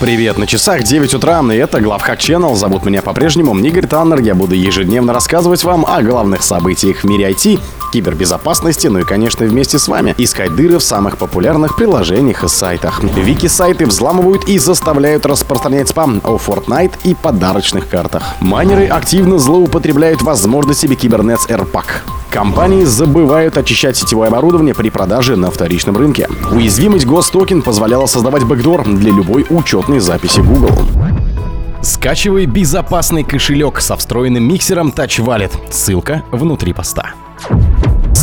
Привет, на часах 9 утра, и это Главхак Channel. Зовут меня по-прежнему Игорь Таннер. Я буду ежедневно рассказывать вам о главных событиях в мире IT, кибербезопасности, ну и, конечно, вместе с вами искать дыры в самых популярных приложениях и сайтах. Вики-сайты взламывают и заставляют распространять спам о Fortnite и подарочных картах. Майнеры активно злоупотребляют возможностями Кибернетс AirPack. Компании забывают очищать сетевое оборудование при продаже на вторичном рынке. Уязвимость Гостокин позволяла создавать бэкдор для любой учетной записи Google. Скачивай безопасный кошелек со встроенным миксером Touch Wallet. Ссылка внутри поста.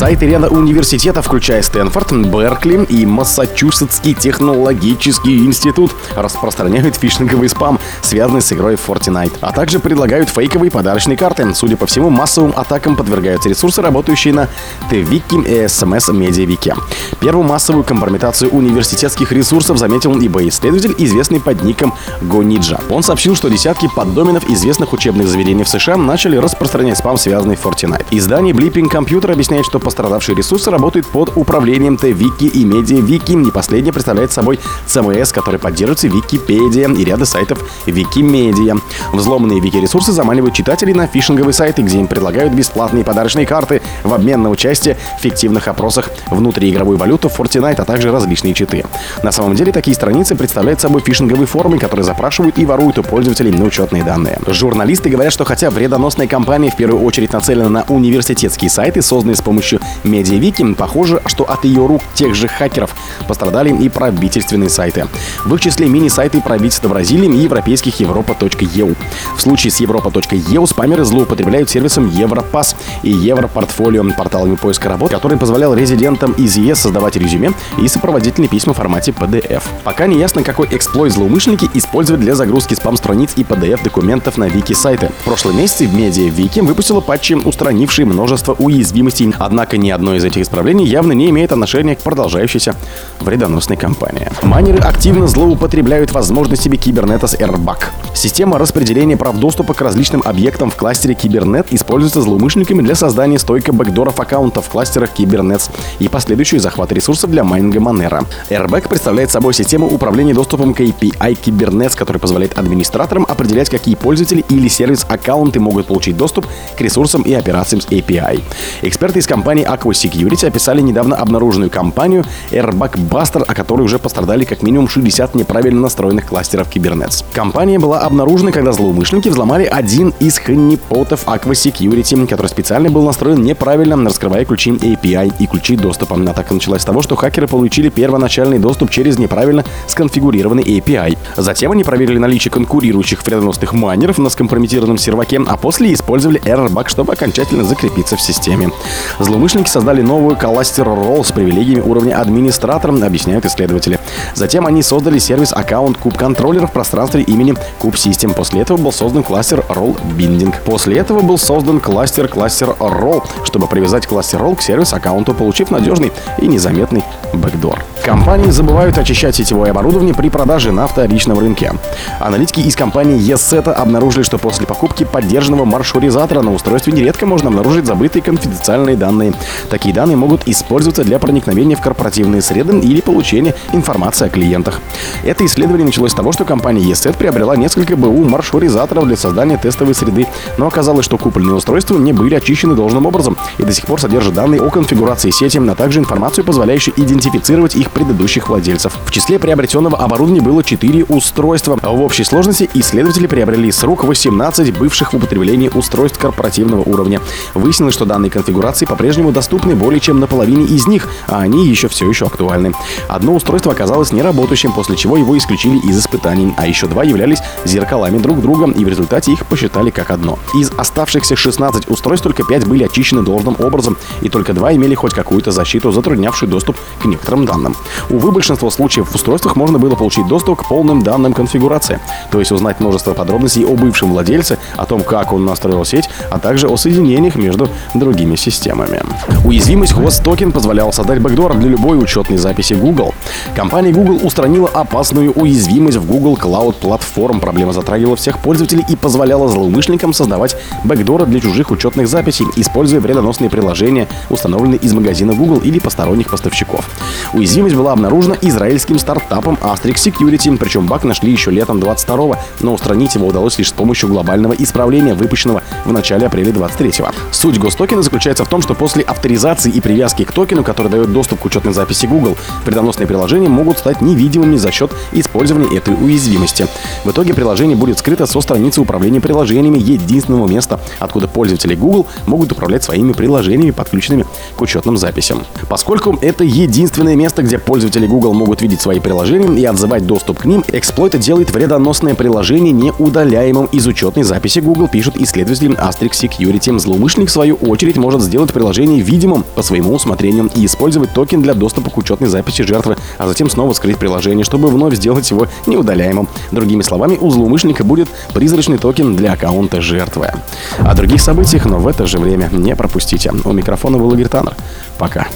Сайты ряда университетов, включая Стэнфорд, Беркли и Массачусетский технологический институт, распространяют фишинговый спам, связанный с игрой Fortnite, а также предлагают фейковые подарочные карты. Судя по всему, массовым атакам подвергаются ресурсы, работающие на TViki и SMS Медиавики. Первую массовую компрометацию университетских ресурсов заметил eBay-исследователь, известный под ником GoNinja. Он сообщил, что десятки поддоменов известных учебных заведений в США начали распространять спам, связанный с Fortnite. Издание Blipping Computer объясняет, что пострадавшие ресурсы работают под управлением Т-Вики и Медиа-Вики. И последнее представляет собой CMS, который поддерживается Википедия и ряда сайтов Викимедиа. Взломанные Вики-ресурсы заманивают читателей на фишинговые сайты, где им предлагают бесплатные подарочные карты в обмен на участие в фиктивных опросах, внутриигровую валюту, Fortnite, а также различные читы. На самом деле такие страницы представляют собой фишинговые формы, которые запрашивают и воруют у пользователей на учетные данные. Журналисты говорят, что хотя вредоносная компания в первую очередь нацелена на университетские сайты, созданные с помощью помощью Медиавики, похоже, что от ее рук тех же хакеров пострадали и правительственные сайты. В их числе мини-сайты правительства Бразилии и европейских Европа.eu. В случае с Европа.eu спамеры злоупотребляют сервисом Европас и Европортфолио, порталами поиска работ, который позволял резидентам из ЕС создавать резюме и сопроводительные письма в формате PDF. Пока не ясно, какой эксплойт злоумышленники используют для загрузки спам-страниц и PDF-документов на вики-сайты. В прошлом месяце Медиа Вики выпустила патчи, устранившие множество уязвимостей. Однако Однако ни одно из этих исправлений явно не имеет отношения к продолжающейся вредоносной кампании. Майнеры активно злоупотребляют возможностями с AirBug. Система распределения прав доступа к различным объектам в кластере Кибернет используется злоумышленниками для создания стойка бэкдоров аккаунтов в кластерах Кибернетс и последующий захват ресурсов для майнинга Monero. AirBag представляет собой систему управления доступом к API Kubernetes, который позволяет администраторам определять, какие пользователи или сервис-аккаунты могут получить доступ к ресурсам и операциям с API. Эксперты из компании компании Aqua Security описали недавно обнаруженную компанию Airbag Buster, о которой уже пострадали как минимум 60 неправильно настроенных кластеров Kubernetes. Компания была обнаружена, когда злоумышленники взломали один из ханипотов Aqua Security, который специально был настроен неправильно, раскрывая ключи API и ключи доступа. Атака началась с того, что хакеры получили первоначальный доступ через неправильно сконфигурированный API. Затем они проверили наличие конкурирующих вредоносных майнеров на скомпрометированном серваке, а после использовали Airbag, чтобы окончательно закрепиться в системе. Злоумышленники Злоумышленники создали новую кластер ролл с привилегиями уровня администратора, объясняют исследователи. Затем они создали сервис аккаунт куб контроллера в пространстве имени Куб System. После этого был создан кластер Roll Binding. После этого был создан кластер кластер Roll, чтобы привязать кластер Roll к сервис аккаунту, получив надежный и незаметный бэкдор. Компании забывают очищать сетевое оборудование при продаже на вторичном рынке. Аналитики из компании ESETA обнаружили, что после покупки поддержанного маршрутизатора на устройстве нередко можно обнаружить забытые конфиденциальные данные. Такие данные могут использоваться для проникновения в корпоративные среды или получения информации о клиентах. Это исследование началось с того, что компания ESET приобрела несколько БУ маршрутизаторов для создания тестовой среды, но оказалось, что купленные устройства не были очищены должным образом и до сих пор содержат данные о конфигурации сети, а также информацию, позволяющую идентифицировать их предыдущих владельцев. В числе приобретенного оборудования было 4 устройства. В общей сложности исследователи приобрели с рук 18 бывших в употреблении устройств корпоративного уровня. Выяснилось, что данные конфигурации по-прежнему доступны более чем на половине из них, а они еще все еще актуальны. Одно устройство оказалось неработающим, после чего его исключили из испытаний, а еще два являлись зеркалами друг друга, и в результате их посчитали как одно. Из оставшихся 16 устройств только 5 были очищены должным образом, и только два имели хоть какую-то защиту, затруднявшую доступ к некоторым данным. Увы, большинство случаев в устройствах можно было получить доступ к полным данным конфигурации, то есть узнать множество подробностей о бывшем владельце, о том, как он настроил сеть, а также о соединениях между другими системами. Уязвимость Host Token позволяла создать бэкдор для любой учетной записи Google. Компания Google устранила опасную уязвимость в Google Cloud Platform. Проблема затрагивала всех пользователей и позволяла злоумышленникам создавать бэкдоры для чужих учетных записей, используя вредоносные приложения, установленные из магазина Google или посторонних поставщиков. Уязвимость была обнаружена израильским стартапом Asterix Security, причем баг нашли еще летом 22 но устранить его удалось лишь с помощью глобального исправления, выпущенного в начале апреля 23 -го. Суть гостокена заключается в том, что после авторизации и привязки к токену, который дает доступ к учетной записи Google, вредоносные приложения могут стать невидимыми за счет использования этой уязвимости. В итоге приложение будет скрыто со страницы управления приложениями единственного места, откуда пользователи Google могут управлять своими приложениями, подключенными к учетным записям. Поскольку это единственное место, где пользователи Google могут видеть свои приложения и отзывать доступ к ним, эксплойт делает вредоносное приложение неудаляемым из учетной записи Google, пишут исследователи Asterix Security. Злоумышленник, в свою очередь, может сделать приложение видимым по своему усмотрению и использовать токен для доступа к учетной записи жертвы, а затем снова скрыть приложение, чтобы вновь сделать его неудаляемым. Другими словами, у злоумышленника будет призрачный токен для аккаунта жертвы. О других событиях, но в это же время не пропустите. У микрофона был Игорь Таннер. Пока.